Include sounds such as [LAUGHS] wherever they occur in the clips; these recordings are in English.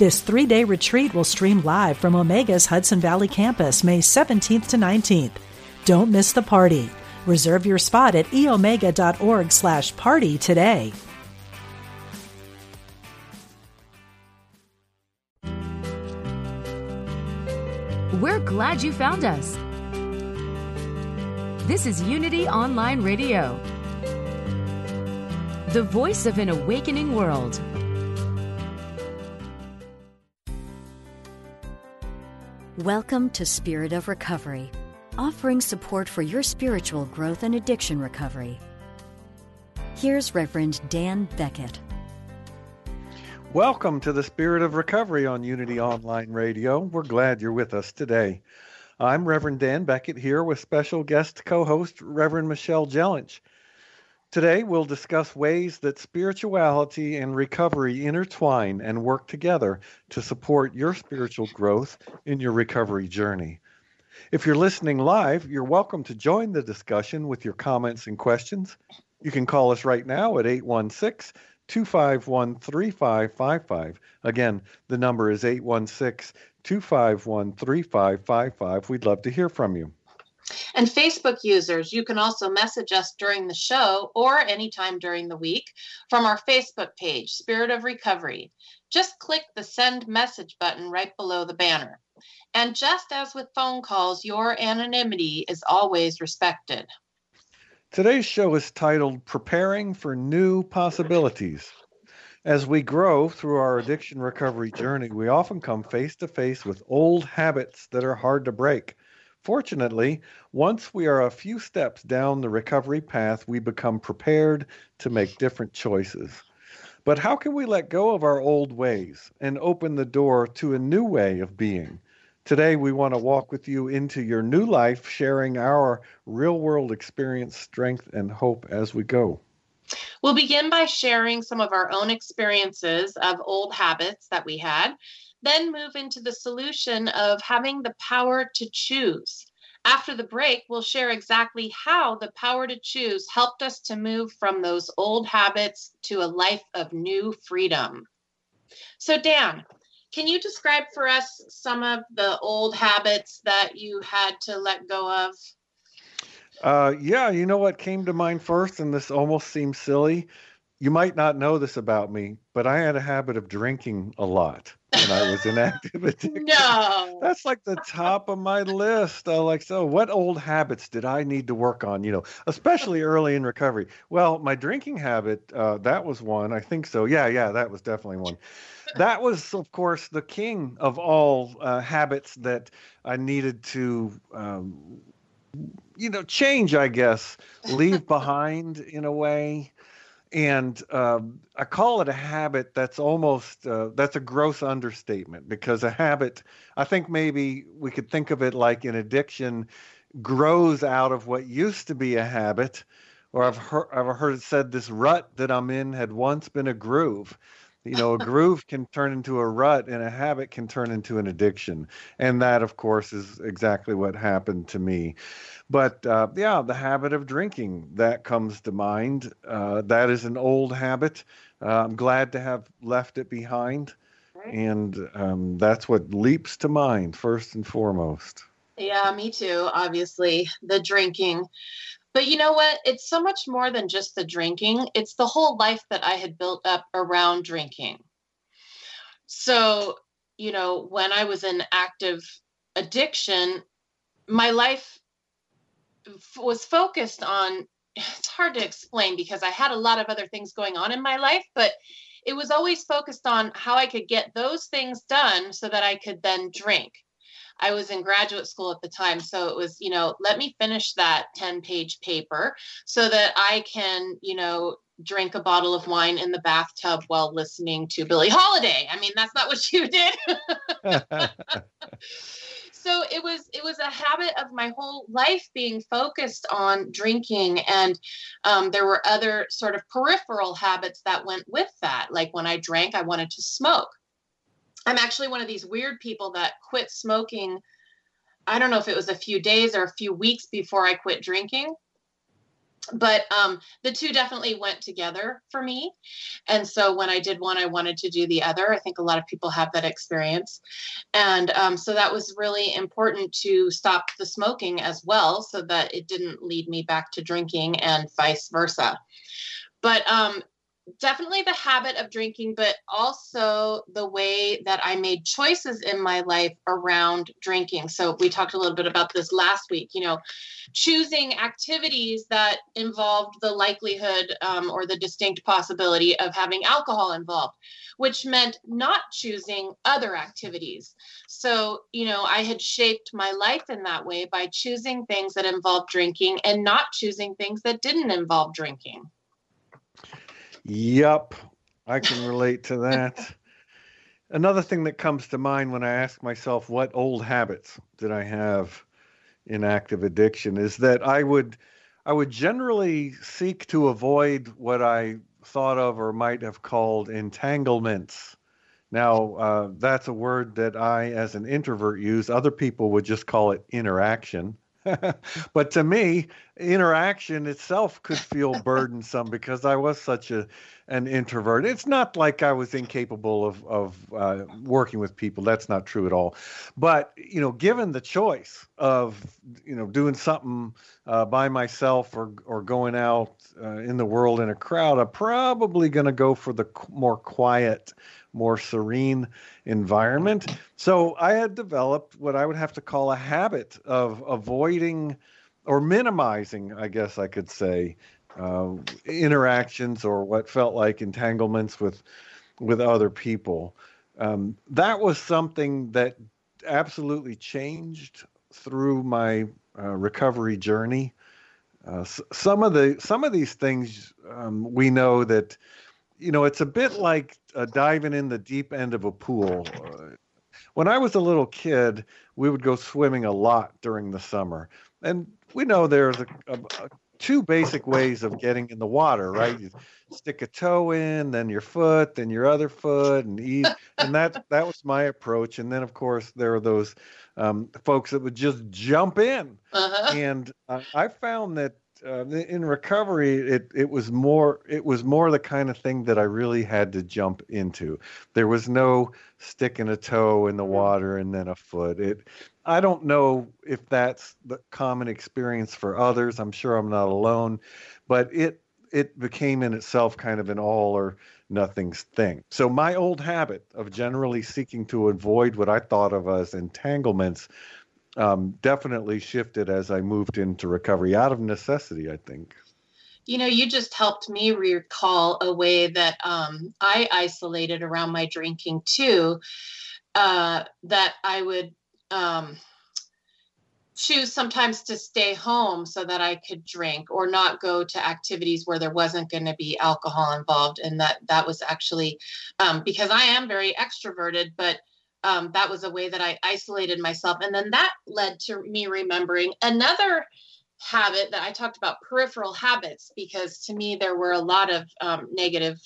This three day retreat will stream live from Omega's Hudson Valley campus May 17th to 19th. Don't miss the party. Reserve your spot at eomega.org slash party today. We're glad you found us. This is Unity Online Radio, the voice of an awakening world. Welcome to Spirit of Recovery, offering support for your spiritual growth and addiction recovery. Here's Reverend Dan Beckett. Welcome to the Spirit of Recovery on Unity Online Radio. We're glad you're with us today. I'm Reverend Dan Beckett here with special guest co host Reverend Michelle Jellinch. Today, we'll discuss ways that spirituality and recovery intertwine and work together to support your spiritual growth in your recovery journey. If you're listening live, you're welcome to join the discussion with your comments and questions. You can call us right now at 816 251 3555. Again, the number is 816 251 3555. We'd love to hear from you. And Facebook users, you can also message us during the show or anytime during the week from our Facebook page, Spirit of Recovery. Just click the send message button right below the banner. And just as with phone calls, your anonymity is always respected. Today's show is titled Preparing for New Possibilities. As we grow through our addiction recovery journey, we often come face to face with old habits that are hard to break. Fortunately, once we are a few steps down the recovery path, we become prepared to make different choices. But how can we let go of our old ways and open the door to a new way of being? Today, we want to walk with you into your new life, sharing our real world experience, strength, and hope as we go. We'll begin by sharing some of our own experiences of old habits that we had then move into the solution of having the power to choose. After the break, we'll share exactly how the power to choose helped us to move from those old habits to a life of new freedom. So, Dan, can you describe for us some of the old habits that you had to let go of? Uh, yeah, you know what came to mind first, and this almost seems silly. You might not know this about me, but I had a habit of drinking a lot when I was in [LAUGHS] active addiction. No. That's like the top of my list. I like, so what old habits did I need to work on, you know, especially early in recovery? Well, my drinking habit, uh, that was one. I think so. Yeah, yeah, that was definitely one. That was, of course, the king of all uh, habits that I needed to, um, you know, change, I guess, leave [LAUGHS] behind in a way and um, I call it a habit that's almost uh, that's a gross understatement because a habit I think maybe we could think of it like an addiction grows out of what used to be a habit or I've heard I've heard it said this rut that I'm in had once been a groove you know a groove can turn into a rut and a habit can turn into an addiction. And that of course is exactly what happened to me. But uh, yeah the habit of drinking that comes to mind uh, that is an old habit. Uh, i'm glad to have left it behind. And um, that's what leaps to mind first and foremost. Yeah me too obviously the drinking but you know what? It's so much more than just the drinking, it's the whole life that I had built up around drinking. So, you know, when I was in active addiction, my life was focused on it's hard to explain because I had a lot of other things going on in my life, but it was always focused on how I could get those things done so that I could then drink. I was in graduate school at the time. So it was, you know, let me finish that 10 page paper so that I can, you know, drink a bottle of wine in the bathtub while listening to Billie Holiday. I mean, that's not what you did. [LAUGHS] so it was it was a habit of my whole life being focused on drinking and um, there were other sort of peripheral habits that went with that like when i drank i wanted to smoke i'm actually one of these weird people that quit smoking i don't know if it was a few days or a few weeks before i quit drinking but um, the two definitely went together for me. And so when I did one, I wanted to do the other. I think a lot of people have that experience. And um, so that was really important to stop the smoking as well so that it didn't lead me back to drinking and vice versa. But um, definitely the habit of drinking, but also the way that I made choices in my life around drinking. So we talked a little bit about this last week, you know, choosing activities that involved the likelihood um, or the distinct possibility of having alcohol involved, which meant not choosing other activities. So, you know, I had shaped my life in that way by choosing things that involved drinking and not choosing things that didn't involve drinking. Yep, I can relate to that. [LAUGHS] Another thing that comes to mind when I ask myself what old habits did I have in active addiction is that I would I would generally seek to avoid what I thought of or might have called entanglements. Now, uh, that's a word that I, as an introvert, use. Other people would just call it interaction. [LAUGHS] but to me, interaction itself could feel [LAUGHS] burdensome because I was such a an introvert. It's not like I was incapable of of uh, working with people. That's not true at all. But you know, given the choice of you know doing something uh, by myself or or going out uh, in the world in a crowd, I'm probably going to go for the more quiet more serene environment. So I had developed what I would have to call a habit of avoiding or minimizing, I guess I could say, uh, interactions or what felt like entanglements with with other people. Um, that was something that absolutely changed through my uh, recovery journey. Uh, some of the some of these things um, we know that you know, it's a bit like uh, diving in the deep end of a pool. When I was a little kid, we would go swimming a lot during the summer, and we know there's a, a, a two basic ways of getting in the water, right? You stick a toe in, then your foot, then your other foot, and. And that that was my approach. And then, of course, there are those um, folks that would just jump in. Uh-huh. And uh, I found that uh, in recovery, it it was more it was more the kind of thing that I really had to jump into. There was no sticking a toe in the mm-hmm. water and then a foot. It I don't know if that's the common experience for others. I'm sure I'm not alone, but it it became in itself kind of an all or nothing thing. So my old habit of generally seeking to avoid what I thought of as entanglements um, definitely shifted as I moved into recovery out of necessity, I think. You know, you just helped me recall a way that um, I isolated around my drinking too. Uh, that I would um, choose sometimes to stay home so that I could drink or not go to activities where there wasn't going to be alcohol involved. And that that was actually um, because I am very extroverted, but um, that was a way that I isolated myself. And then that led to me remembering another habit that I talked about peripheral habits, because to me, there were a lot of um, negative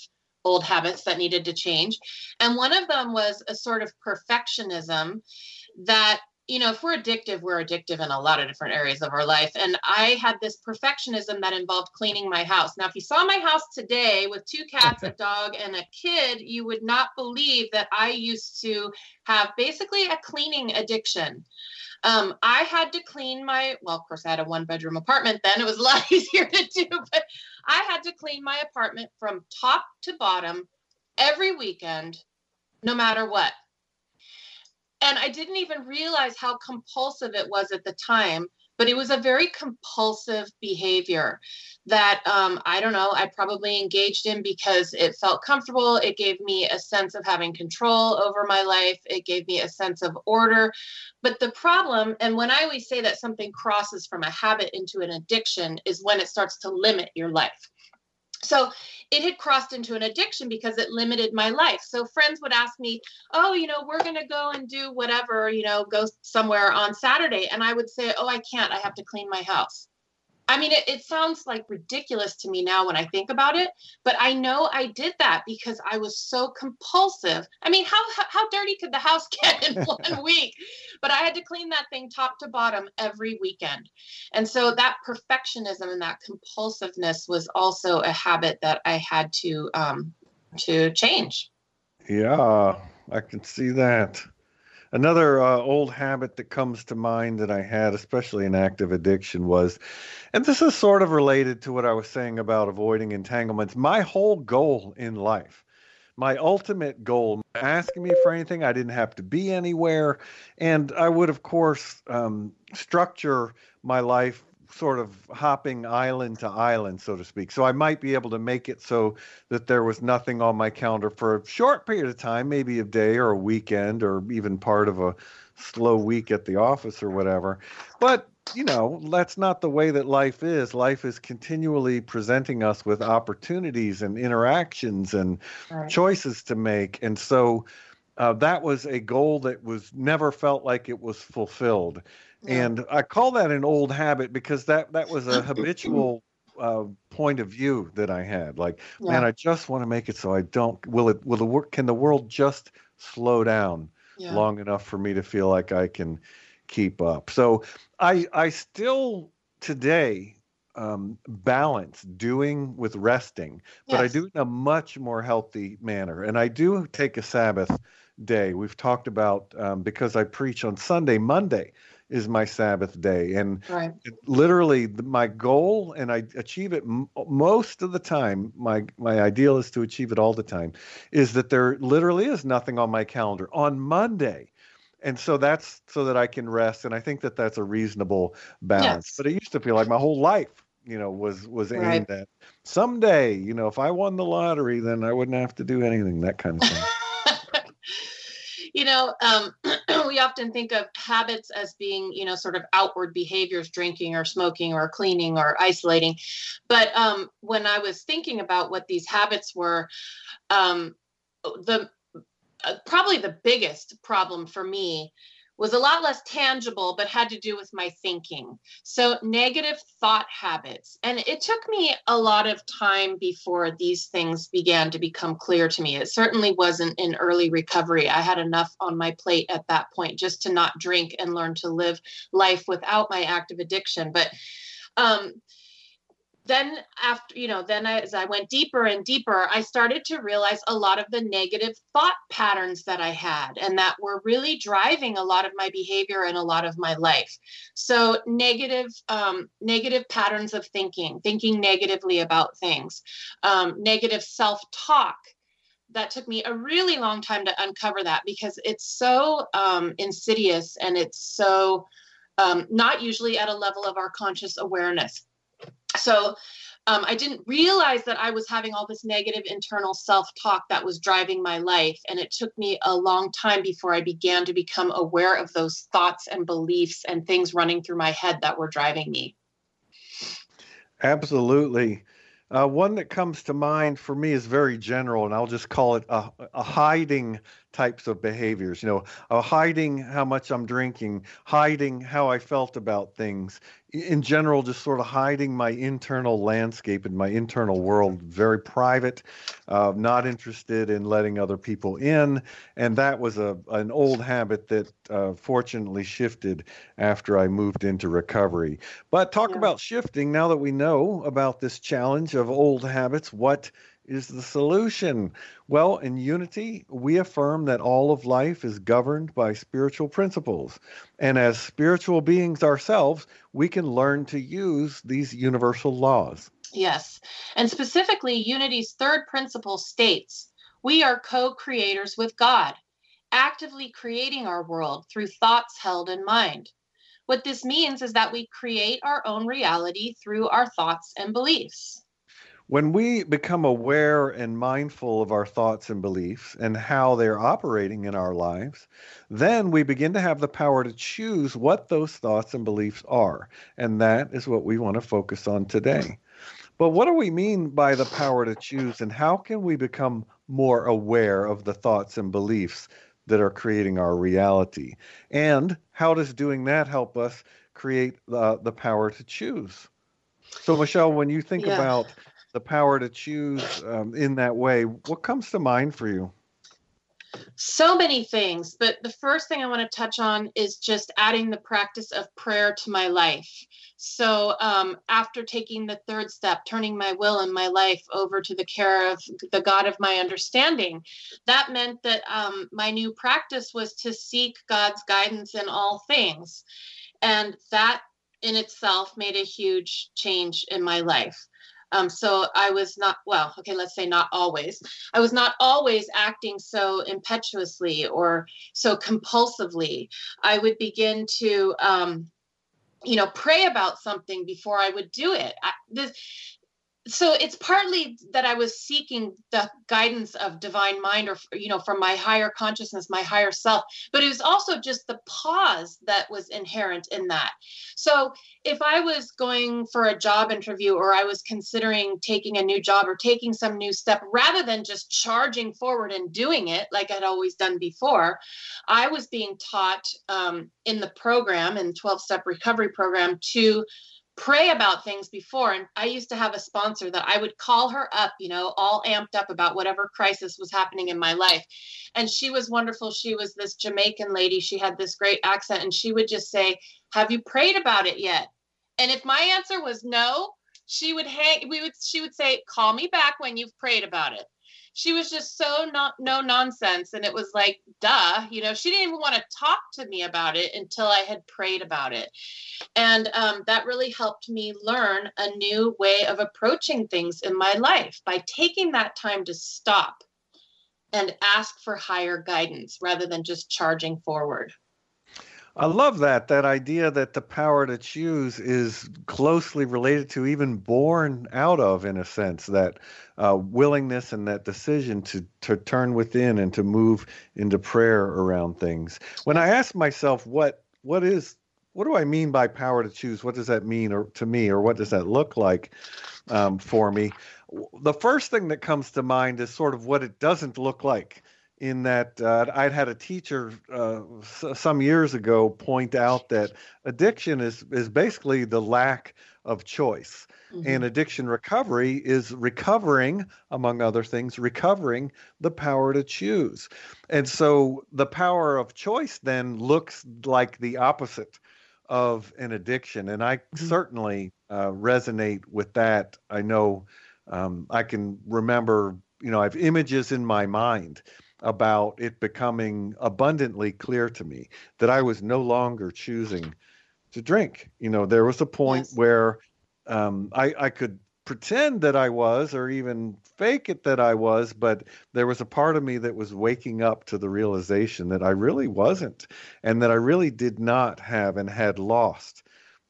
old habits that needed to change. And one of them was a sort of perfectionism that you know, if we're addictive, we're addictive in a lot of different areas of our life. And I had this perfectionism that involved cleaning my house. Now, if you saw my house today with two cats, a [LAUGHS] dog, and a kid, you would not believe that I used to have basically a cleaning addiction. Um, I had to clean my, well, of course, I had a one bedroom apartment then. It was a lot [LAUGHS] easier to do, but I had to clean my apartment from top to bottom every weekend, no matter what and I didn't even realize how compulsive it was at the time. But it was a very compulsive behavior that um, I don't know, I probably engaged in because it felt comfortable. It gave me a sense of having control over my life. It gave me a sense of order. But the problem, and when I always say that something crosses from a habit into an addiction, is when it starts to limit your life So it had crossed into an addiction because it limited my life. So friends would ask me, "Oh, you know, we're going to go and do whatever, you know, go somewhere on Saturday." And I would say, "Oh, I can't. I have to clean my house." I mean, it, it, sounds like ridiculous to me now when I think about it, but I know I did that because I was so compulsive. I mean, how how, how dirty could the house [LAUGHS] get in one [LAUGHS] week? But I had to clean that thing top to bottom every weekend, and so that perfectionism and that compulsiveness was also a habit that I had to um, to change. Yeah, I can see that. Another uh, old habit that comes to mind that I had, especially in active addiction, was, and this is sort of related to what I was saying about avoiding entanglements. My whole goal in life, my ultimate goal, asking me for anything, I didn't have to be anywhere. And I would, of course, um, structure my life sort of hopping island to island, so to speak. So I might be able to make it so that there was nothing on my calendar for a short period of time, maybe a day or a weekend or even part of a slow week at the office or whatever. But you know, that's not the way that life is. Life is continually presenting us with opportunities and interactions and right. choices to make. And so uh, that was a goal that was never felt like it was fulfilled. And I call that an old habit because that that was a habitual uh, point of view that I had. Like, yeah. man, I just want to make it so I don't. Will it? Will the work? Can the world just slow down yeah. long enough for me to feel like I can keep up? So I I still today um, balance doing with resting, but yes. I do it in a much more healthy manner. And I do take a Sabbath day. We've talked about um, because I preach on Sunday, Monday is my Sabbath day. And right. literally, my goal, and I achieve it m- most of the time. My my ideal is to achieve it all the time. Is that there literally is nothing on my calendar on Monday. And so that's so that I can rest, and I think that that's a reasonable balance. Yes. But it used to feel like my whole life, you know, was was aimed right. at someday, you know, if I won the lottery, then I wouldn't have to do anything, that kind of thing. You know, um, [CLEARS THROAT] we often think of habits as being, you know, sort of outward behaviors, drinking or smoking or cleaning or isolating. But um, when I was thinking about what these habits were, um, the uh, probably the biggest problem for me was a lot less tangible, but had to do with my thinking. So, negative thought habits. And it took me a lot of time before these things began to become clear to me. It certainly wasn't in early recovery. I had enough on my plate at that point just to not drink and learn to live life without my active addiction. But, um, then after you know then as i went deeper and deeper i started to realize a lot of the negative thought patterns that i had and that were really driving a lot of my behavior and a lot of my life. So negative um, negative patterns of thinking thinking negatively about things um, negative self-talk. That took me a really long time to uncover that because it's so um, insidious and it's so um, not usually at a level of our conscious awareness so um, I didn't realize that I was having all this negative internal self talk that was driving my life. And it took me a long time before I began to become aware of those thoughts and beliefs and things running through my head that were driving me. Absolutely. Uh, one that comes to mind for me is very general, and I'll just call it a, a hiding types of behaviors. You know, uh, hiding how much I'm drinking, hiding how I felt about things, in general, just sort of hiding my internal landscape and my internal world, very private, uh, not interested in letting other people in. And that was a an old habit that uh, fortunately shifted after I moved into recovery. But talk yeah. about shifting now that we know about this challenge of old habits. What is the solution? Well, in unity, we affirm that all of life is governed by spiritual principles. And as spiritual beings ourselves, we can learn to use these universal laws. Yes. And specifically, Unity's third principle states we are co creators with God, actively creating our world through thoughts held in mind. What this means is that we create our own reality through our thoughts and beliefs. When we become aware and mindful of our thoughts and beliefs and how they're operating in our lives, then we begin to have the power to choose what those thoughts and beliefs are. And that is what we want to focus on today. But what do we mean by the power to choose, and how can we become more aware of the thoughts and beliefs that are creating our reality? And how does doing that help us create the, the power to choose? So, Michelle, when you think yeah. about the power to choose um, in that way, what comes to mind for you? So many things, but the first thing I want to touch on is just adding the practice of prayer to my life. So, um, after taking the third step, turning my will and my life over to the care of the God of my understanding, that meant that um, my new practice was to seek God's guidance in all things. And that in itself made a huge change in my life. Um, so I was not, well, okay, let's say not always. I was not always acting so impetuously or so compulsively. I would begin to, um, you know, pray about something before I would do it. I, this, so it's partly that i was seeking the guidance of divine mind or you know from my higher consciousness my higher self but it was also just the pause that was inherent in that. So if i was going for a job interview or i was considering taking a new job or taking some new step rather than just charging forward and doing it like i'd always done before i was being taught um, in the program in 12 step recovery program to pray about things before. And I used to have a sponsor that I would call her up, you know, all amped up about whatever crisis was happening in my life. And she was wonderful. She was this Jamaican lady. She had this great accent. And she would just say, Have you prayed about it yet? And if my answer was no, she would hang, we would, she would say, Call me back when you've prayed about it she was just so not no nonsense. And it was like duh you know she didn't even want to talk to me about it until i had prayed about it. And um, that really helped me learn a new way of approaching things in my life by taking that time to stop and ask for higher guidance rather than just charging forward I love that that idea that the power to choose is closely related to even born out of in a sense that uh, willingness and that decision to to turn within and to move into prayer around things. When I ask myself what what is what do I mean by power to choose? What does that mean or to me or what does that look like um, for me? The first thing that comes to mind is sort of what it doesn't look like in that uh, I'd had a teacher uh, some years ago point out that addiction is is basically the lack of choice. Mm-hmm. And addiction recovery is recovering, among other things, recovering the power to choose. And so the power of choice then looks like the opposite of an addiction. And I mm-hmm. certainly uh, resonate with that. I know um, I can remember, you know, I have images in my mind about it becoming abundantly clear to me that I was no longer choosing to drink. You know, there was a point yes. where um, I, I could pretend that I was, or even fake it that I was, but there was a part of me that was waking up to the realization that I really wasn't, and that I really did not have and had lost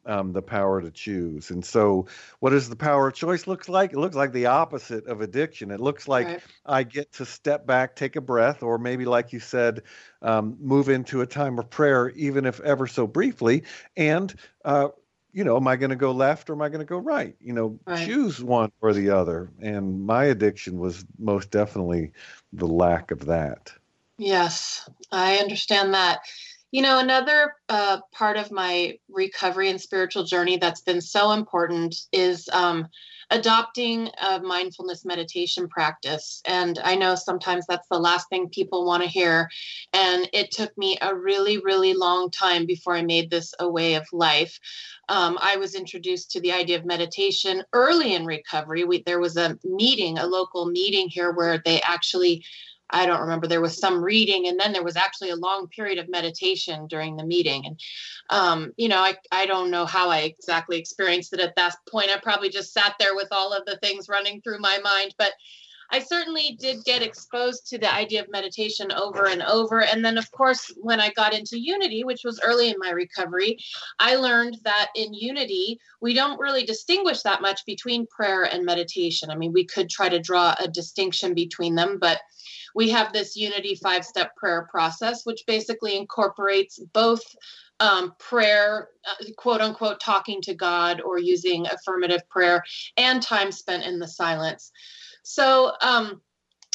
um, the power to choose. And so, what does the power of choice look like? It looks like the opposite of addiction. It looks like right. I get to step back, take a breath, or maybe, like you said, um, move into a time of prayer, even if ever so briefly. And, uh, you know, am I going to go left or am I going to go right? You know, right. choose one or the other. And my addiction was most definitely the lack of that. Yes, I understand that. You know, another uh, part of my recovery and spiritual journey that's been so important is um, adopting a mindfulness meditation practice. And I know sometimes that's the last thing people want to hear. And it took me a really, really long time before I made this a way of life. Um, I was introduced to the idea of meditation early in recovery. We, there was a meeting, a local meeting here, where they actually I don't remember. There was some reading, and then there was actually a long period of meditation during the meeting. And, um, you know, I, I don't know how I exactly experienced it at that point. I probably just sat there with all of the things running through my mind. But I certainly did get exposed to the idea of meditation over and over. And then, of course, when I got into Unity, which was early in my recovery, I learned that in Unity, we don't really distinguish that much between prayer and meditation. I mean, we could try to draw a distinction between them, but we have this Unity five step prayer process, which basically incorporates both um, prayer, uh, quote unquote, talking to God or using affirmative prayer, and time spent in the silence. So, um,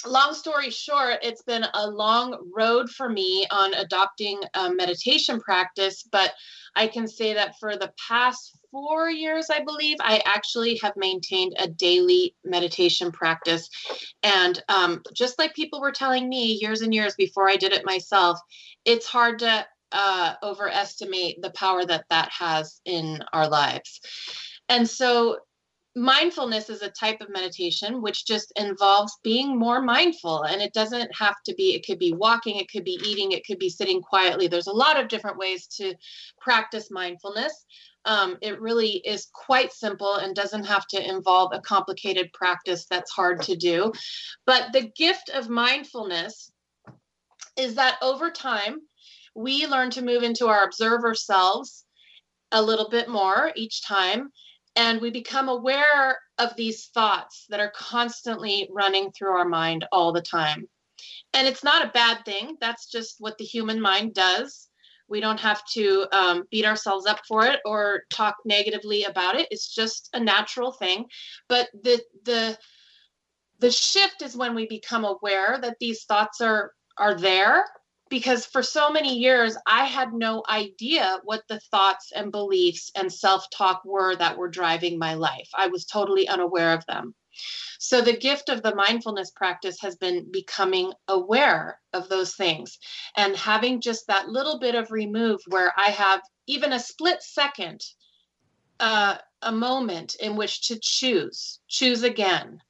long story short, it's been a long road for me on adopting a meditation practice, but I can say that for the past four years, I believe, I actually have maintained a daily meditation practice. And um, just like people were telling me years and years before I did it myself, it's hard to uh, overestimate the power that that has in our lives. And so, mindfulness is a type of meditation which just involves being more mindful. And it doesn't have to be, it could be walking, it could be eating, it could be sitting quietly. There's a lot of different ways to practice mindfulness. Um, it really is quite simple and doesn't have to involve a complicated practice that's hard to do. But the gift of mindfulness is that over time, we learn to move into our observer selves a little bit more each time. And we become aware of these thoughts that are constantly running through our mind all the time. And it's not a bad thing. That's just what the human mind does. We don't have to um, beat ourselves up for it or talk negatively about it. It's just a natural thing. But the the the shift is when we become aware that these thoughts are are there because for so many years I had no idea what the thoughts and beliefs and self talk were that were driving my life. I was totally unaware of them. So, the gift of the mindfulness practice has been becoming aware of those things and having just that little bit of remove where I have even a split second, uh, a moment in which to choose, choose again,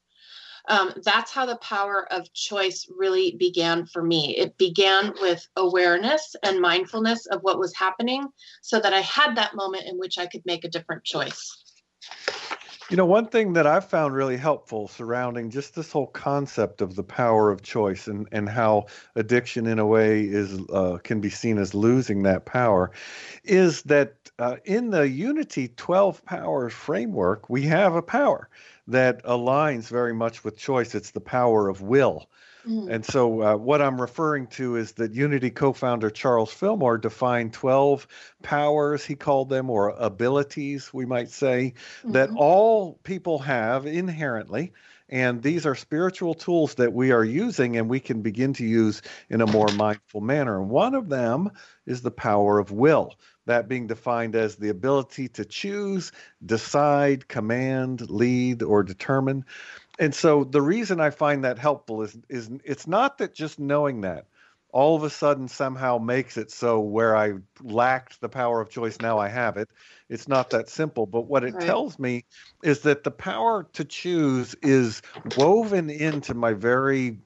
um, that's how the power of choice really began for me. It began with awareness and mindfulness of what was happening so that I had that moment in which I could make a different choice. You know, one thing that I've found really helpful surrounding just this whole concept of the power of choice and, and how addiction, in a way, is uh, can be seen as losing that power, is that uh, in the Unity 12 Powers framework, we have a power that aligns very much with choice. It's the power of will. Mm. And so, uh, what I'm referring to is that Unity co founder Charles Fillmore defined 12 powers, he called them, or abilities, we might say, mm-hmm. that all people have inherently. And these are spiritual tools that we are using and we can begin to use in a more mindful manner. And one of them is the power of will that being defined as the ability to choose, decide, command, lead, or determine. And so the reason I find that helpful is is it's not that just knowing that all of a sudden somehow makes it so where I lacked the power of choice now I have it. It's not that simple, but what it right. tells me is that the power to choose is woven into my very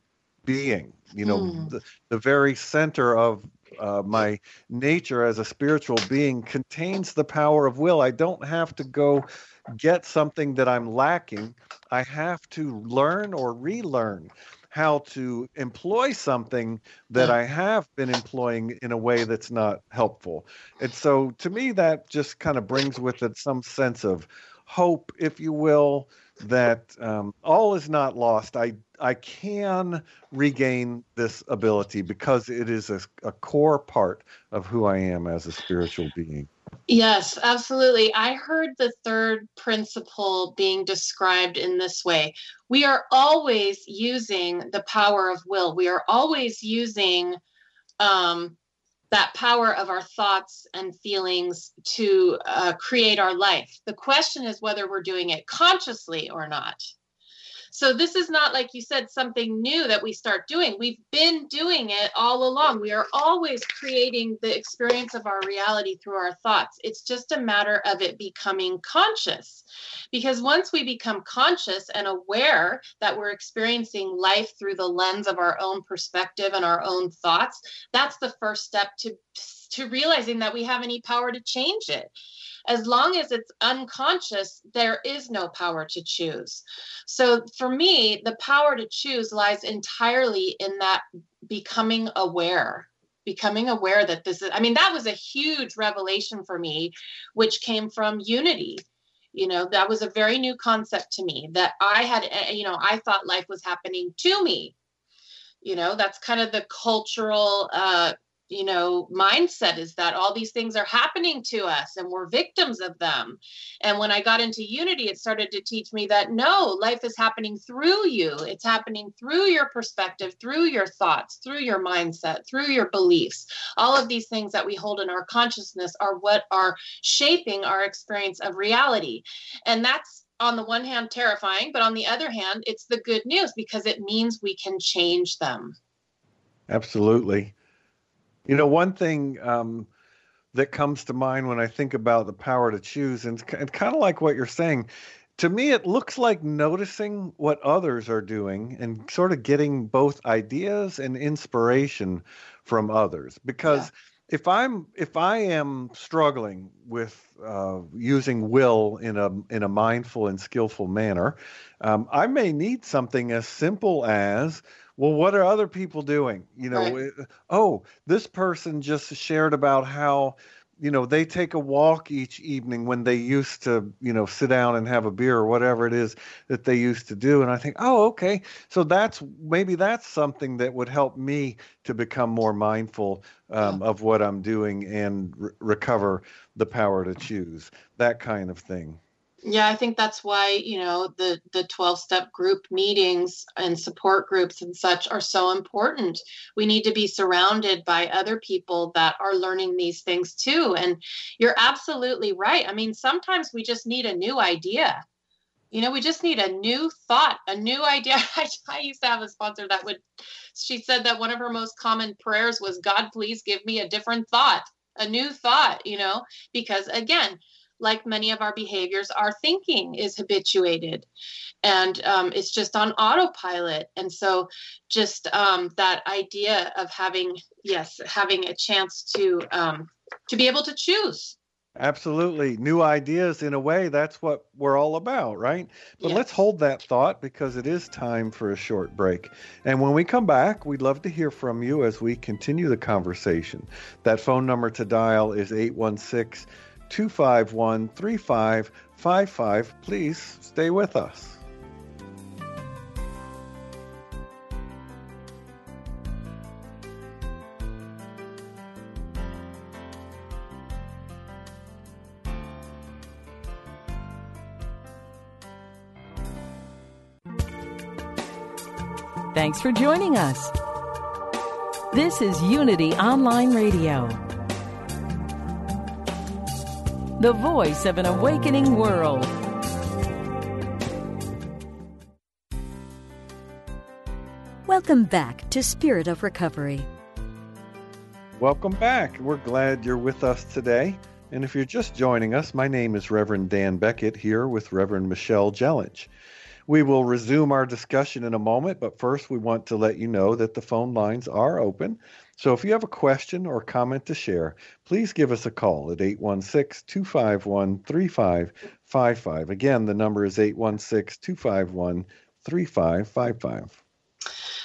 being, you know, mm. the, the very center of uh, my nature as a spiritual being contains the power of will. I don't have to go get something that I'm lacking. I have to learn or relearn how to employ something that I have been employing in a way that's not helpful. And so to me, that just kind of brings with it some sense of hope, if you will, that um, all is not lost. I I can regain this ability because it is a, a core part of who I am as a spiritual being. Yes, absolutely. I heard the third principle being described in this way. We are always using the power of will. We are always using um, that power of our thoughts and feelings to uh, create our life. The question is whether we're doing it consciously or not. So this is not like you said something new that we start doing. We've been doing it all along. We are always creating the experience of our reality through our thoughts. It's just a matter of it becoming conscious. Because once we become conscious and aware that we're experiencing life through the lens of our own perspective and our own thoughts, that's the first step to to realizing that we have any power to change it as long as it's unconscious, there is no power to choose. So, for me, the power to choose lies entirely in that becoming aware becoming aware that this is i mean that was a huge revelation for me which came from unity. You know that was a very new concept to me that i had eh, you know i thought life was happening to me. You know that's kind of the cultural uh you know mindset is that all these things are happening to us and we're victims of them. And when i got into unity it started to teach me that no life is happening through you. It's happening through your perspective through your thoughts through your mindset through your beliefs. All of these things that we hold in our consciousness are what are shaping our experience of reality. And that's on the one hand terrifying but on the other hand it's the good news because it means we can change them. Absolutely you know, one thing um, that comes to mind when I think about the power to choose, and it's, kind of like what you're saying, to me, it looks like noticing what others are doing and sort of getting both ideas and inspiration from others. Because yeah. if I'm if I am struggling with uh, using will in a in a mindful and skillful manner, um, I may need something as simple as well what are other people doing you know right. Oh this person just shared about how you know they take a walk each evening when they used to you know sit down and have a beer or whatever it is that they used to do and i think oh okay so that's maybe that's something that would help me to become more mindful um, yeah. of what i'm doing and re- recover the power to choose that kind of thing yeah i think that's why you know the the 12 step group meetings and support groups and such are so important. We need to be surrounded by other people that are learning these things too. And you're absolutely right. I mean sometimes we just need a new idea. You know we just need a new thought a new idea. [LAUGHS] I, I used to have a sponsor that would she said that one of her most common prayers was god please give me a different thought a new thought you know because again like many of our behaviors, our thinking is habituated and um, it's just on autopilot. And so, just um, that idea of having, yes, having a chance to um, to be able to choose. Absolutely. New ideas, in a way, that's what we're all about, right? But yes. let's hold that thought because it is time for a short break. And when we come back, we'd love to hear from you as we continue the conversation. That phone number to dial is 816- 251 3555. Please stay with us. Thanks for joining us. This is Unity Online Radio the voice of an awakening world. Welcome back to Spirit of Recovery. Welcome back. We're glad you're with us today. And if you're just joining us, my name is Reverend Dan Beckett here with Reverend Michelle Jellich. We will resume our discussion in a moment, but first we want to let you know that the phone lines are open. So if you have a question or comment to share, please give us a call at 816 251 3555. Again, the number is 816 251 3555.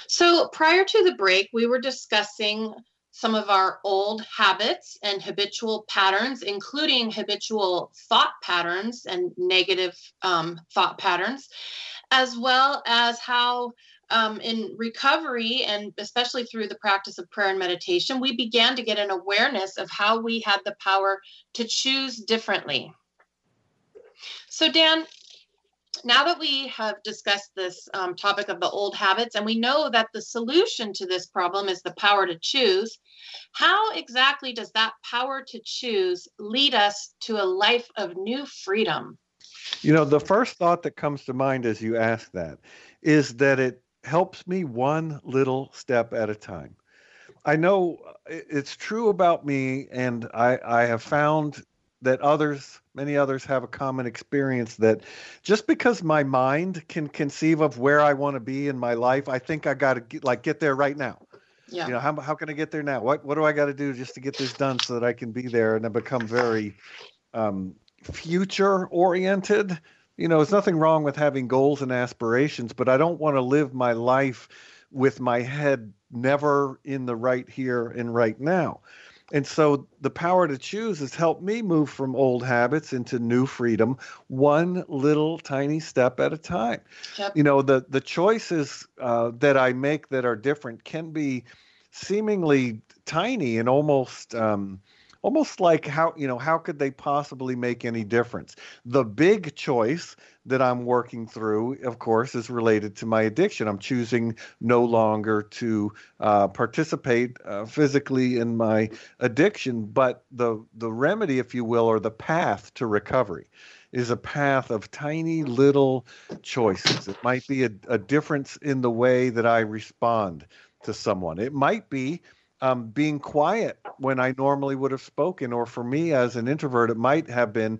So prior to the break, we were discussing some of our old habits and habitual patterns, including habitual thought patterns and negative um, thought patterns, as well as how um, in recovery and especially through the practice of prayer and meditation, we began to get an awareness of how we had the power to choose differently. So, Dan, now that we have discussed this um, topic of the old habits and we know that the solution to this problem is the power to choose, how exactly does that power to choose lead us to a life of new freedom? You know, the first thought that comes to mind as you ask that is that it helps me one little step at a time. I know uh, it's true about me, and I, I have found that others, many others, have a common experience that just because my mind can conceive of where I want to be in my life, I think I got to like get there right now. Yeah. You know, how, how can I get there now? What what do I got to do just to get this done so that I can be there? And I become very um, future oriented you know, there's nothing wrong with having goals and aspirations, but I don't want to live my life with my head never in the right here and right now. And so the power to choose has helped me move from old habits into new freedom, one little tiny step at a time. Yep. You know, the the choices uh, that I make that are different can be seemingly tiny and almost um, almost like how you know how could they possibly make any difference? The big choice that i'm working through of course is related to my addiction. I'm choosing no longer to uh, participate uh, physically in my addiction but the the remedy if you will or the path to recovery is a path of tiny little choices. It might be a, a difference in the way that i respond to someone. It might be um, being quiet when I normally would have spoken, or for me as an introvert, it might have been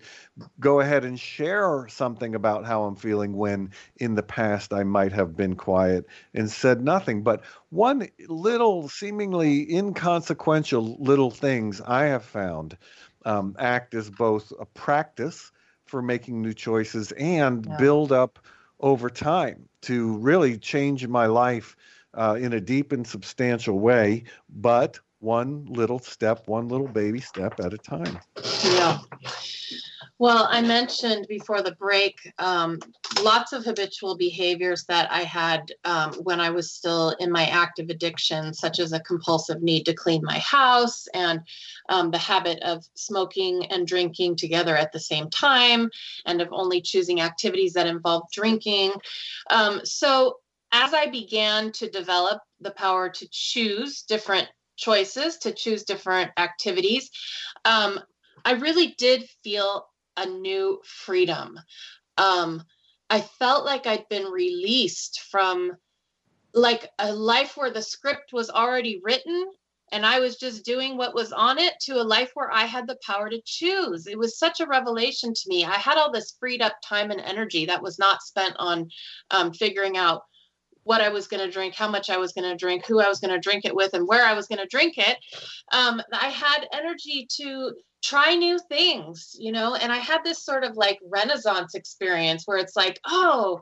go ahead and share something about how I'm feeling when in the past I might have been quiet and said nothing. But one little, seemingly inconsequential little things I have found um, act as both a practice for making new choices and yeah. build up over time to really change my life uh, in a deep and substantial way, but one little step, one little baby step at a time. Yeah. Well, I mentioned before the break um, lots of habitual behaviors that I had um, when I was still in my active addiction, such as a compulsive need to clean my house and um, the habit of smoking and drinking together at the same time, and of only choosing activities that involve drinking. Um, so as I began to develop the power to choose different choices, to choose different activities, um, I really did feel a new freedom. Um, I felt like I'd been released from like a life where the script was already written and I was just doing what was on it to a life where I had the power to choose. It was such a revelation to me. I had all this freed up time and energy that was not spent on um, figuring out what I was going to drink, how much I was going to drink, who I was going to drink it with, and where I was going to drink it. Um, I had energy to try new things, you know, and I had this sort of like renaissance experience where it's like, oh,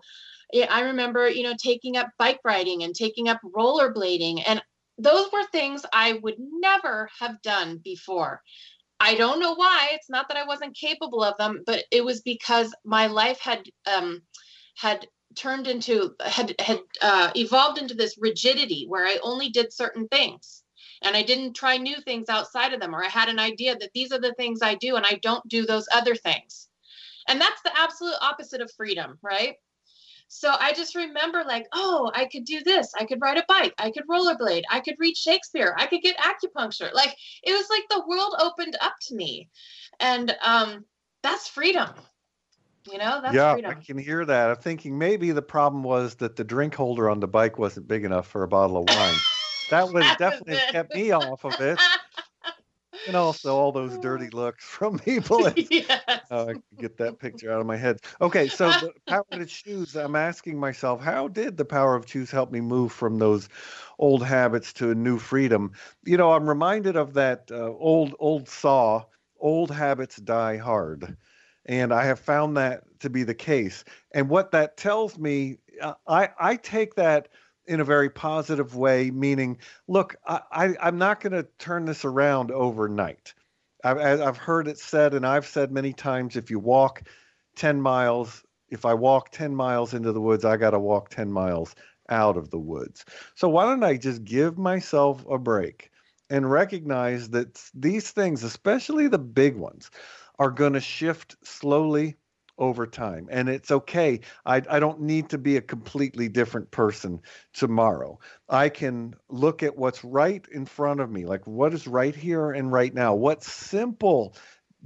I remember, you know, taking up bike riding and taking up rollerblading. And those were things I would never have done before. I don't know why. It's not that I wasn't capable of them, but it was because my life had um, had turned into had had uh, evolved into this rigidity where I only did certain things and I didn't try new things outside of them or I had an idea that these are the things I do and I don't do those other things. And that's the absolute opposite of freedom, right? So I just remember like, oh, I could do this. I could ride a bike. I could rollerblade. I could read Shakespeare. I could get acupuncture. Like it was like the world opened up to me. And um that's freedom. You know, that's yeah, freedom. I can hear that. I'm thinking maybe the problem was that the drink holder on the bike wasn't big enough for a bottle of wine. that [LAUGHS] would definitely kept [LAUGHS] me off of it. And also all those dirty [LAUGHS] looks from people. yes. I can get that picture out of my head. Okay, so the power to choose. I'm asking myself, how did the power of choose help me move from those old habits to a new freedom? You know, I'm reminded of that uh, old old saw. Old habits die hard and I have found that to be the case. And what that tells me, uh, I I take that in a very positive way, meaning, look, I, I am not going to turn this around overnight. I've I've heard it said, and I've said many times, if you walk ten miles, if I walk ten miles into the woods, I got to walk ten miles out of the woods. So why don't I just give myself a break? and recognize that these things, especially the big ones, are going to shift slowly over time. And it's okay. I, I don't need to be a completely different person tomorrow. I can look at what's right in front of me, like what is right here and right now. What simple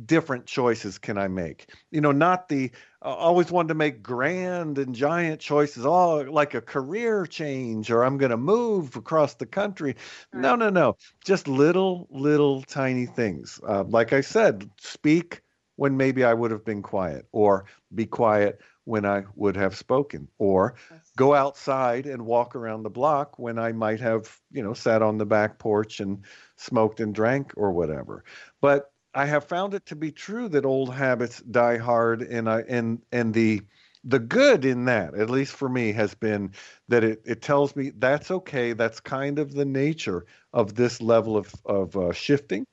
different choices can I make? You know, not the uh, always wanted to make grand and giant choices, oh, like a career change or I'm going to move across the country. Right. No, no, no. Just little, little tiny things. Uh, like I said, speak when maybe I would have been quiet, or be quiet when I would have spoken, or go outside and walk around the block when I might have, you know, sat on the back porch and smoked and drank or whatever. But I have found it to be true that old habits die hard, and I and and the the good in that, at least for me, has been that it, it tells me that's okay. That's kind of the nature of this level of, of uh, shifting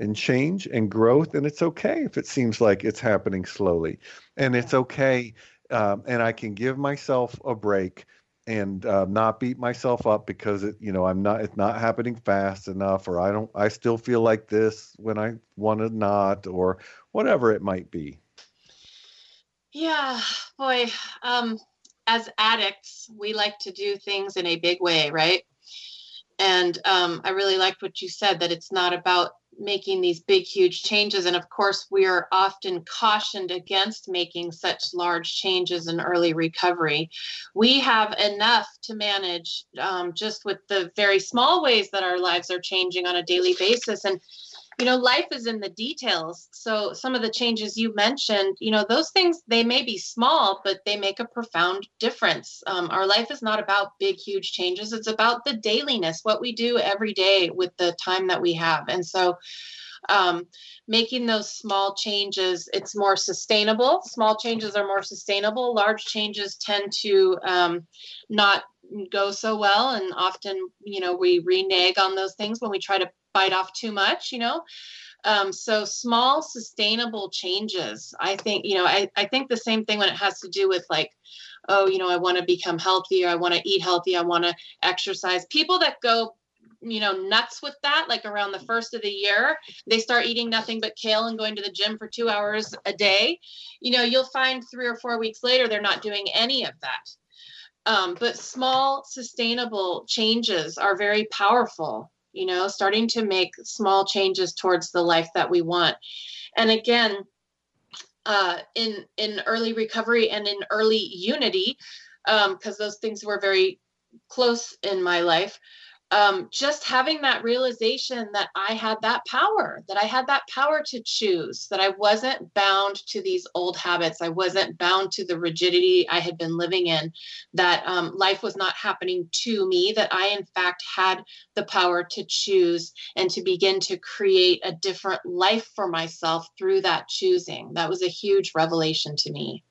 and change and growth. And it's okay if it seems like it's happening slowly. And it's okay. Um, and I can give myself a break and uh, not beat myself up because it, you know, I'm not, it's not happening fast enough, or I don't, I still feel like this when I want to not, or whatever it might be. Yeah, boy. Um, as addicts, we like to do things in a big way, right? And um, I really liked what you said that it's not about making these big, huge changes. And of course, we are often cautioned against making such large changes in early recovery. We have enough to manage um, just with the very small ways that our lives are changing on a daily basis. And you know life is in the details. So some of the changes you mentioned you know those things they may be small but they make a profound difference. Um, our life is not about big huge changes. It's about the dailiness what we do every day with the time that we have. And so um, making those small changes it's more sustainable. Small changes are more sustainable. Large changes tend to um, not go so well and often you know we renege on those things when we try to bite off too much, you know. Um, so small sustainable changes. I think, you know, I, I think the same thing when it has to do with like, oh, you know, I want to become healthier, I want to eat healthy, I want to exercise. People that go you know nuts with that like around the first of the year they start eating nothing but kale and going to the gym for two hours a day you know you'll find three or four weeks later they're not doing any of that um, but small sustainable changes are very powerful you know, starting to make small changes towards the life that we want. And again, uh, in in early recovery and in early unity, because um, those things were very close in my life um, just having that realization that I had that power, that I had that power to choose, that I wasn't bound to these old habits, I wasn't bound to the rigidity I had been living in, that um, life was not happening to me, that I, in fact, had the power to choose and to begin to create a different life for myself through that choosing. That was a huge revelation to me.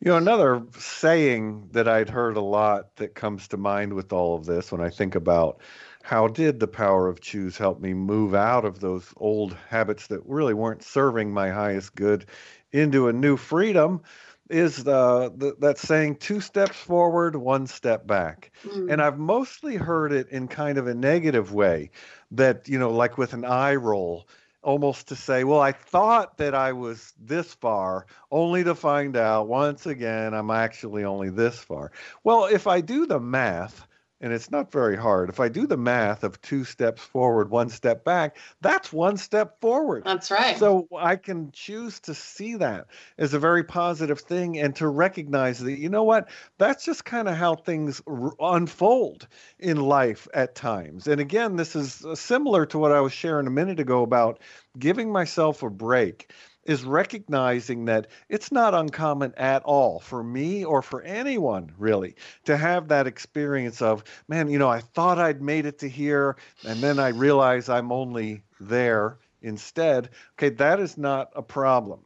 You know, another saying that I'd heard a lot that comes to mind with all of this when I think about how did the power of choose help me move out of those old habits that really weren't serving my highest good into a new freedom is the, the that saying two steps forward one step back mm. and i've mostly heard it in kind of a negative way that you know like with an eye roll almost to say, well, I thought that I was this far, only to find out once again I'm actually only this far. Well, if I do the math, and it's not very hard. If I do the math of two steps forward, one step back, that's one step forward. That's right. So I can choose to see that as a very positive thing and to recognize that, you know what, that's just kind of how things r- unfold in life at times. And again, this is uh, similar to what I was sharing a minute ago about giving myself a break is recognizing that it's not uncommon at all for me or for anyone really to have that experience of, man, you know, I thought I'd made it to here and then I realize I'm only there instead. Okay, that is not a problem.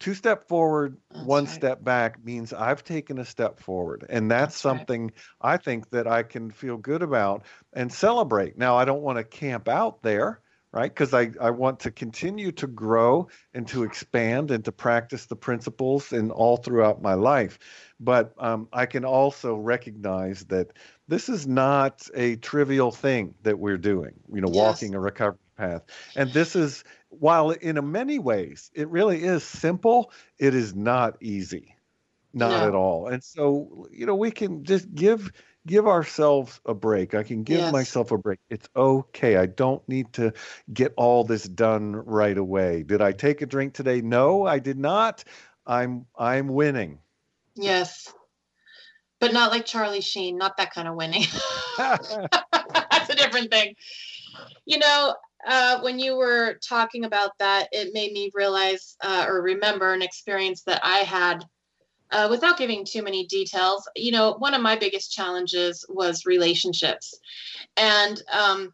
Two step forward, that's one right. step back means I've taken a step forward. And that's, that's something right. I think that I can feel good about and celebrate. Now, I don't want to camp out there right? Because I, I want to continue to grow and to expand and to practice the principles in all throughout my life. But um, I can also recognize that this is not a trivial thing that we're doing, you know, yes. walking a recovery path. And this is, while in many ways it really is simple, it is not easy. Not no. at all. And so, you know, we can just give give ourselves a break. I can give yes. myself a break. It's okay. I don't need to get all this done right away. Did I take a drink today? No, I did not. I'm I'm winning. Yes. But not like Charlie Sheen, not that kind of winning. [LAUGHS] [LAUGHS] That's a different thing. You know, uh, when you were talking about that, it made me realize uh, or remember an experience that I had uh, without giving too many details, you know, one of my biggest challenges was relationships. And um,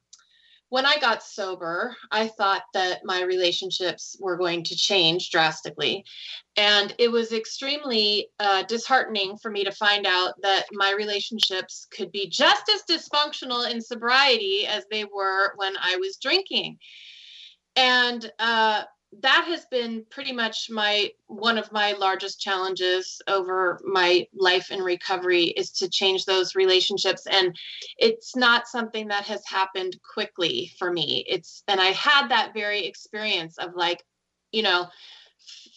when I got sober, I thought that my relationships were going to change drastically. And it was extremely uh, disheartening for me to find out that my relationships could be just as dysfunctional in sobriety as they were when I was drinking. And uh, that has been pretty much my one of my largest challenges over my life in recovery is to change those relationships. And it's not something that has happened quickly for me. It's and i had that very experience of like you know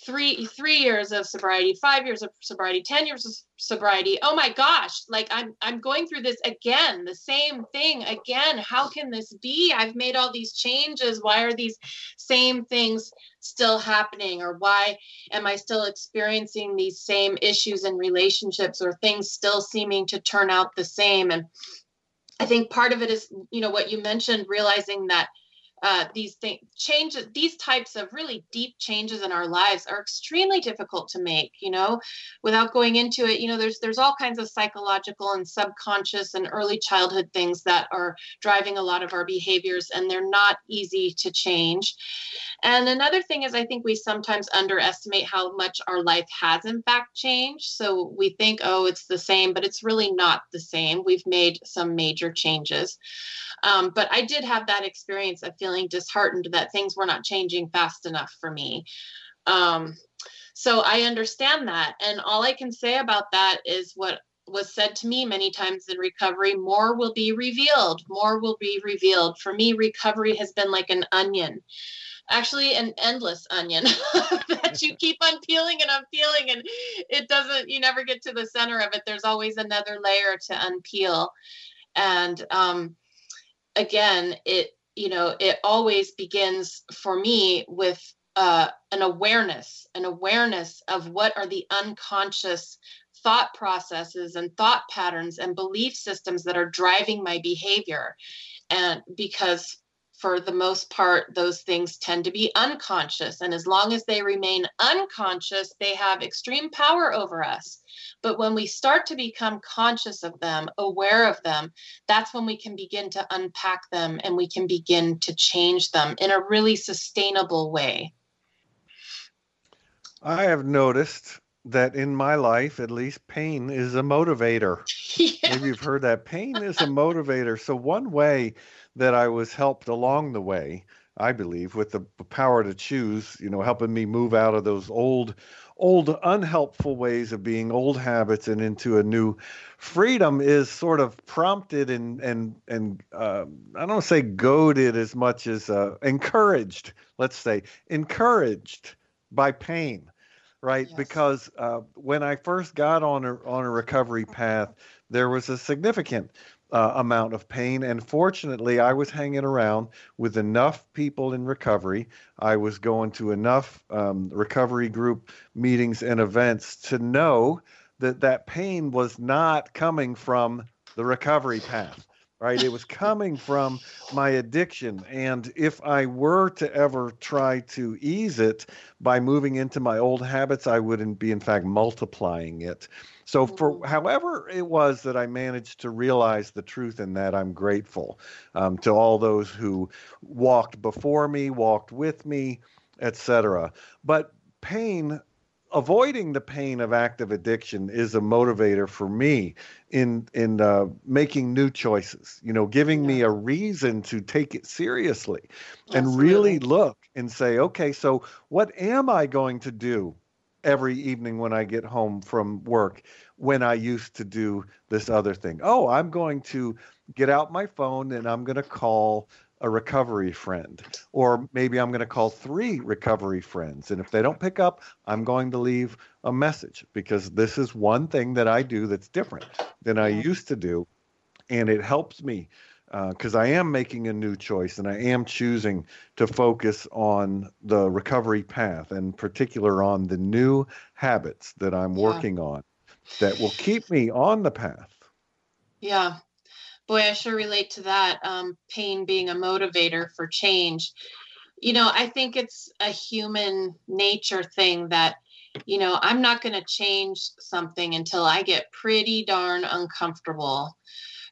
three three years of sobriety five years of sobriety ten years of sobriety. Oh my gosh like i'm i'm going through this again the same thing again. How can this be? I've made all these changes. Why are these same things still happening? Or why am i still experiencing these same issues in relationships or things still seeming to turn out the same? And i think part of it is you know what you mentioned realizing that uh, these things changes these types of really deep changes in our lives are extremely difficult to make you know without going into it. You know there's there's all kinds of psychological and subconscious and early childhood things that are driving a lot of our behaviors and they're not easy to change. And another thing is i think we sometimes underestimate how much our life has in fact changed. So we think oh it's the same but it's really not the same. We've made some major changes. Um, but I did have that experience of feeling disheartened that things were not changing fast enough for me. Um, so I understand that. And all I can say about that is what was said to me many times in recovery more will be revealed. More will be revealed. For me, recovery has been like an onion actually an endless onion [LAUGHS] that you keep on peeling and unpeeling and it doesn't you never get to the center of it there's always another layer to unpeel and um, again, it you know it always begins for me with uh, an awareness, an awareness of what are the unconscious thought processes and thought patterns and belief systems that are driving my behavior. And because for the most part, those things tend to be unconscious. And as long as they remain unconscious, they have extreme power over us. But when we start to become conscious of them, aware of them, that's when we can begin to unpack them and we can begin to change them in a really sustainable way. I have noticed that in my life, at least, pain is a motivator. [LAUGHS] Yeah. Maybe you've heard that. Pain is a motivator. So, one way that I was helped along the way, I believe, with the power to choose, you know, helping me move out of those old old unhelpful ways of being, old habits, and into a new freedom is sort of prompted and and and uh, I don't say goaded as much as uh, encouraged. Let's say encouraged by pain, right? Yes. Because uh, when I first got on a on a recovery path, there was a significant uh, amount of pain. And fortunately, I was hanging around with enough people in recovery. I was going to enough um, recovery group meetings and events to know that that pain was not coming from the recovery path. Right, it was coming from my addiction. And if I were to ever try to ease it by moving into my old habits, I wouldn't be, in fact, multiplying it. So, for mm-hmm. however it was that I managed to realize the truth in that, I'm grateful um, to all those who walked before me, walked with me, etc. But pain, avoiding the pain of active addiction, is a motivator for me in in uh, making new choices. You know, giving yeah. me a reason to take it seriously, and really look and say, okay, so what am I going to do? Every evening when I get home from work when I used to do this other thing. Oh, I'm going to get out my phone and I'm going to call a recovery friend. Or maybe I'm going to call three recovery friends. And if they don't pick up, I'm going to leave a message because this is one thing that I do that's different than I used to do. And it helps me because uh, I am making a new choice and I am choosing to focus on the recovery path and particular on the new habits that I'm yeah. working on that will keep me on the path. Yeah. Boy, I sure relate to that. Um, pain being a motivator for change. You know, I think it's a human nature thing that, you know, I'm not going to change something until I get pretty darn uncomfortable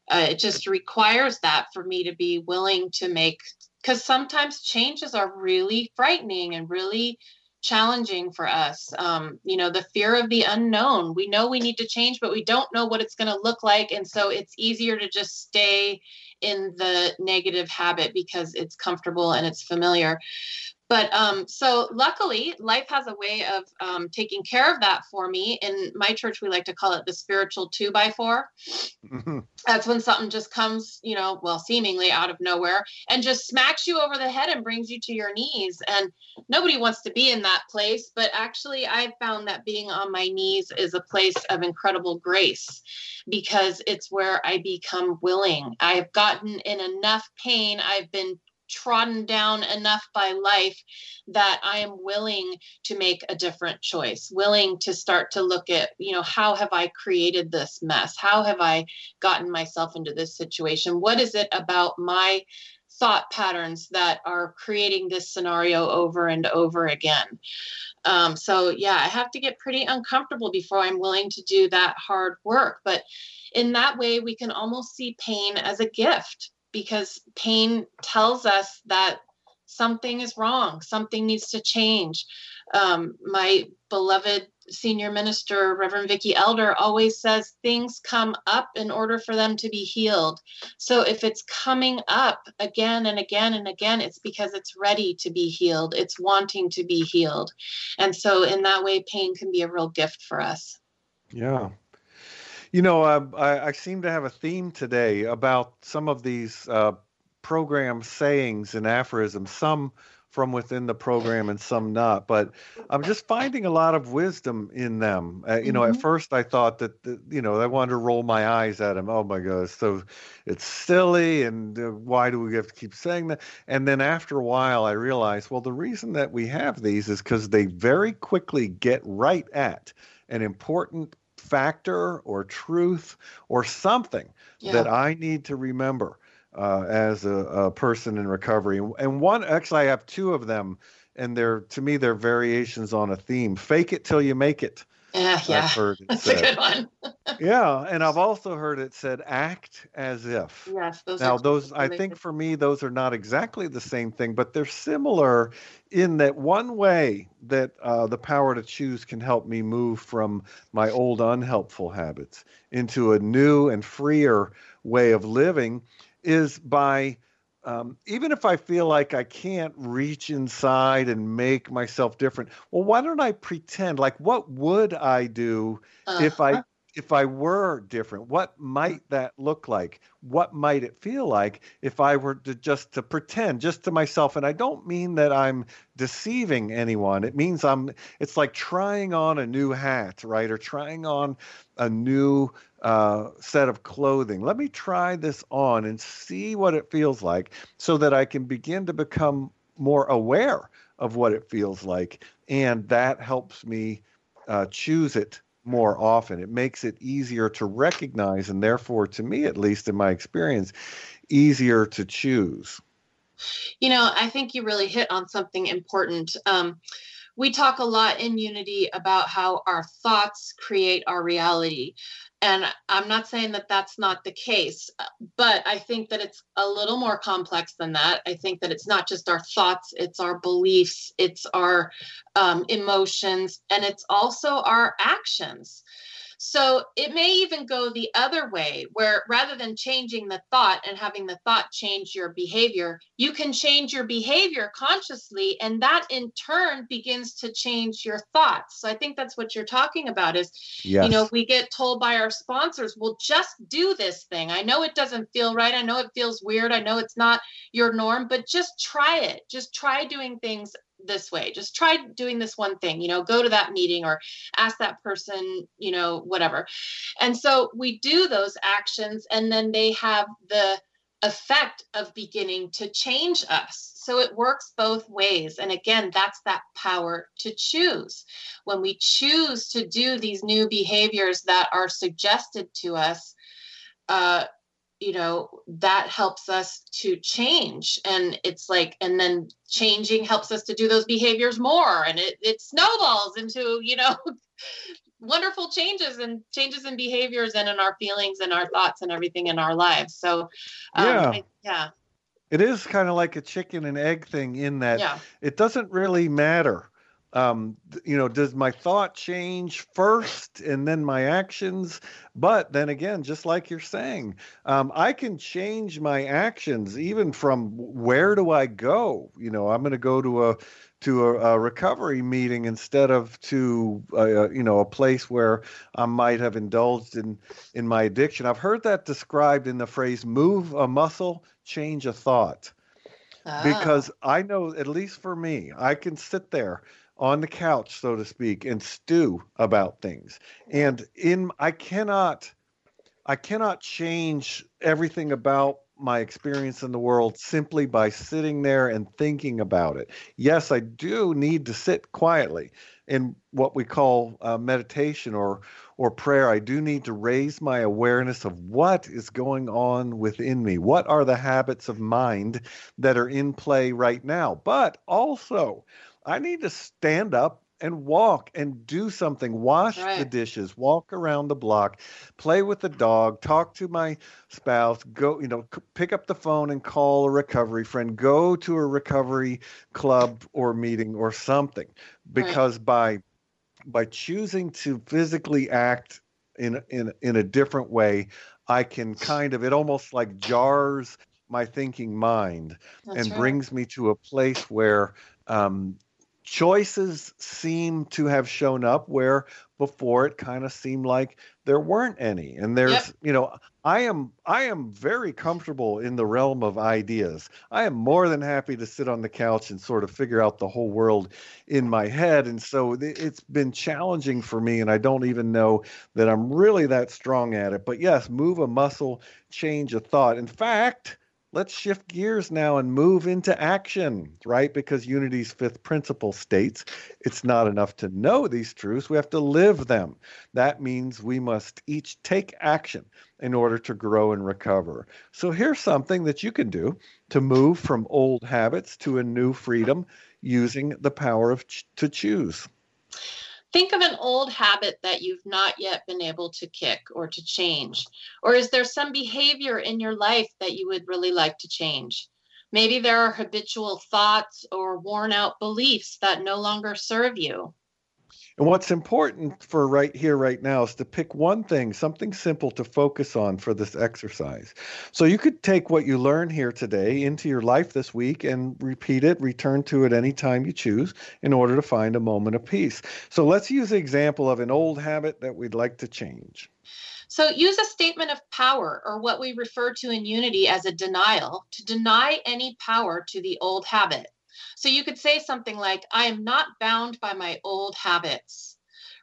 uh, it just requires that for me to be willing to make because sometimes changes are really frightening and really challenging for us. Um, you know, the fear of the unknown. We know we need to change, but we don't know what it's going to look like. And so it's easier to just stay in the negative habit because it's comfortable and it's familiar. But um, so luckily, life has a way of um, taking care of that for me. In my church, we like to call it the spiritual two by 4 mm-hmm. That's when something just comes, you know, well, seemingly out of nowhere and just smacks you over the head and brings you to your knees. And nobody wants to be in that place. But actually, I've found that being on my knees is a place of incredible grace because it's where I become willing. I've gotten in enough pain. I've been trodden down enough by life that I am willing to make a different choice, willing to start to look at, you know, how have I created this mess? How have I gotten myself into this situation? What is it about my thought patterns that are creating this scenario over and over again? Um, so, yeah, I have to get pretty uncomfortable before I'm willing to do that hard work. But in that way, we can almost see pain as a gift because pain tells us that something is wrong, something needs to change. Um, my beloved senior minister, Reverend Vicki Elder, always says things come up in order for them to be healed. So if it's coming up again and again and again, it's because it's ready to be healed, it's wanting to be healed. And so, in that way, pain can be a real gift for us. Yeah, you know, uh, I, I, seem to have a theme today about some of these uh, program sayings and aphorisms, some from within the program and some not. But I'm just finding a lot of wisdom in them. Uh, you mm-hmm. know, at mm-hmm. first I thought that, that, you know, I wanted to roll my eyes at them. Oh my God, so it's silly. And uh, why do we have to keep saying that? And then after a while, I realized, well, the reason that we have these is because they very quickly get right at an important factor or truth or something yeah. that I need to remember uh, as a, a, person in recovery. And one, actually, I have two of them, and they're to me they're variations on a theme. Fake it till you make it. Yeah, yeah. I've heard [LAUGHS] That's said. a good one. [LAUGHS] yeah, and I've also heard it said act as if. Yes, those now those I think for me those are not exactly the same thing, but they're similar in that one way that uh, the power to choose can help me move from my old unhelpful habits into a new and freer way of living is by um, even if I feel like I can't reach inside and make myself different, well, why don't I pretend? Like, what would I do uh-huh. if I if I were different? What might that look like? What might it feel like if I were to just to pretend, just to myself? And I don't mean that I'm deceiving anyone. It means I'm. It's like trying on a new hat, right, or trying on a new uh, set of clothing. Let me try this on and see what it feels like so that I can begin to become more aware of what it feels like. And that helps me uh, choose it more often. It makes it easier to recognize, and therefore, to me at least, in my experience, easier to choose. You know, I think you really hit on something important. Um, we talk a lot in Unity about how our thoughts create our reality. And I'm not saying that that's not the case, but I think that it's a little more complex than that. I think that it's not just our thoughts, it's our beliefs, it's our um, emotions, and it's also our actions. So it may even go the other way, where rather than changing the thought and having the thought change your behavior, you can change your behavior consciously, and that in turn begins to change your thoughts. So I think that's what you're talking about is, yes. you know, we get told by our sponsors, well, just do this thing. I know it doesn't feel right. I know it feels weird. I know it's not your norm, but just try it. Just try doing things this way. Just try doing this one thing you know go to that meeting or ask that person you know whatever. And so we do those actions and then they have the effect of beginning to change us. So it works both ways. And again that's that power to choose. When we choose to do these new behaviors that are suggested to us uh, you know that helps us to change and it's like and then changing helps us to do those behaviors more and it, it snowballs into you know [LAUGHS] wonderful changes and changes in behaviors and in our feelings and our thoughts and everything in our lives. So, um, Yeah. I- yeah, It is kind of like a chicken and egg thing in that yeah, it doesn't really matter. Um, you know, does my thought change first and then my actions? But then again, just like you're saying, um, I can change my actions even from where do I go? You know, I'm going to go to a to a, a recovery meeting instead of to uh, you know a place where I might have indulged in in my addiction. I've heard that described in the phrase "move a muscle, change a thought." Ah, because I know, at least for me, I can sit there on the couch, so to speak, and stew about things. And in I cannot I cannot change everything about my experience in the world simply by sitting there and thinking about it. Yes, I do need to sit quietly in what we call uh, meditation or or prayer. I do need to raise my awareness of what is going on within me. What are the habits of mind that are in play right now? But also, I need to stand up and walk and do something, wash the dishes, walk around the block, play with the dog, talk to my spouse, go, you know, c- pick up the phone and call a recovery friend, go to a recovery club or meeting or something. Because by by choosing to physically act in in in a different way, I can kind of it almost like jars my thinking mind that's and right. brings me to a place where um, choices seem to have shown up where before it kind of seemed like there weren't any. And there's Yep. you know i am i am very comfortable in the realm of ideas. I am more than happy to sit on the couch and sort of figure out the whole world in my head. And so it's been challenging for me and i don't even know that i'm really that strong at it. But yes move a muscle change a thought. In fact let's shift gears now and move into action, right? Because Unity's fifth principle states it's not enough to know these truths, we have to live them. That means we must each take action in order to grow and recover. So here's something that you can do to move from old habits to a new freedom using the power of ch- to choose. Think of an old habit that you've not yet been able to kick or to change. Or is there some behavior in your life that you would really like to change? Maybe there are habitual thoughts or worn out beliefs that no longer serve you. And what's important for right here, right now, is to pick one thing, something simple to focus on for this exercise. So you could take what you learn here today into your life this week and repeat it, return to it anytime you choose in order to find a moment of peace. So let's use the example of an old habit that we'd like to change. So use a statement of power, or what we refer to in unity as a denial, to deny any power to the old habit. So you could say something like, I am not bound by my old habits.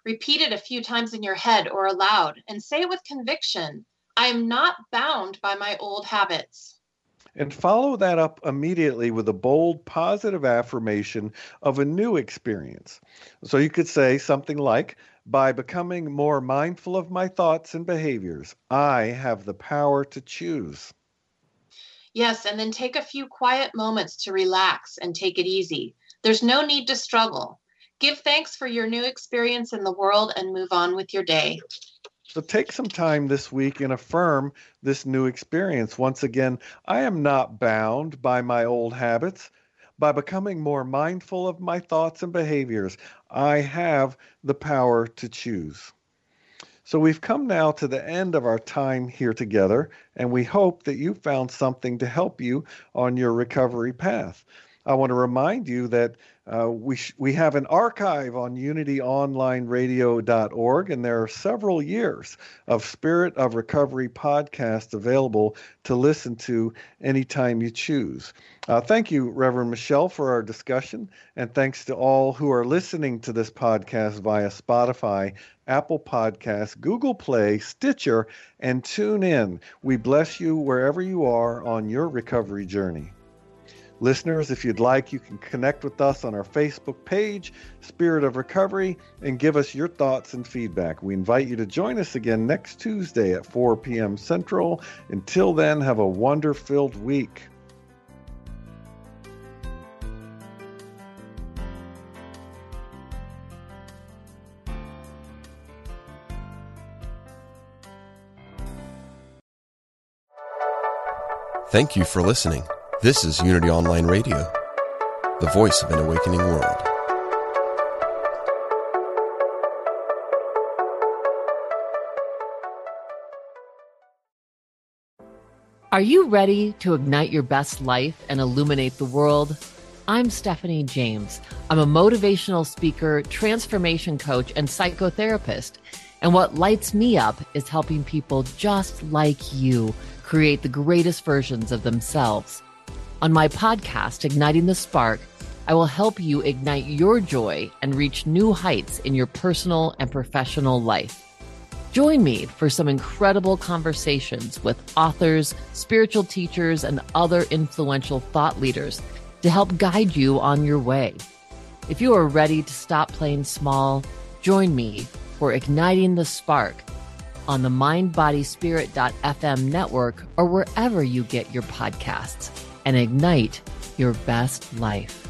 Repeat it a few times in your head or aloud and say it with conviction I am not bound by my old habits. And follow that up immediately with a bold, positive affirmation of a new experience. So you could say something like, by becoming more mindful of my thoughts and behaviors, I have the power to choose. Yes, and then take a few quiet moments to relax and take it easy. There's no need to struggle. Give thanks for your new experience in the world and move on with your day. So take some time this week and affirm this new experience. Once again, I am not bound by my old habits. By becoming more mindful of my thoughts and behaviors, I have the power to choose. So we've come now to the end of our time here together, and we hope that you found something to help you on your recovery path. I want to remind you that uh, we sh- we have an archive on unityonlineradio.org, and there are several years of Spirit of Recovery podcasts available to listen to anytime you choose. Uh, thank you, Reverend Michelle, for our discussion, and thanks to all who are listening to this podcast via Spotify, Apple Podcasts, Google Play, Stitcher, and Tune In. We bless you wherever you are on your recovery journey. Listeners, if you'd like, you can connect with us on our Facebook page, Spirit of Recovery, and give us your thoughts and feedback. We invite you to join us again next Tuesday at 4 p.m. Central. Until then, have a wonder filled week. Thank you for listening. This is Unity Online Radio, the voice of an awakening world. Are you ready to ignite your best life and illuminate the world? I'm Stephanie James. I'm a motivational speaker, transformation coach, and psychotherapist. And what lights me up is helping people just like you create the greatest versions of themselves. On my podcast, Igniting the Spark, I will help you ignite your joy and reach new heights in your personal and professional life. Join me for some incredible conversations with authors, spiritual teachers, and other influential thought leaders to help guide you on your way. If you are ready to stop playing small, join me for Igniting the Spark on the mindbodyspirit.fm network or wherever you get your podcasts and ignite your best life.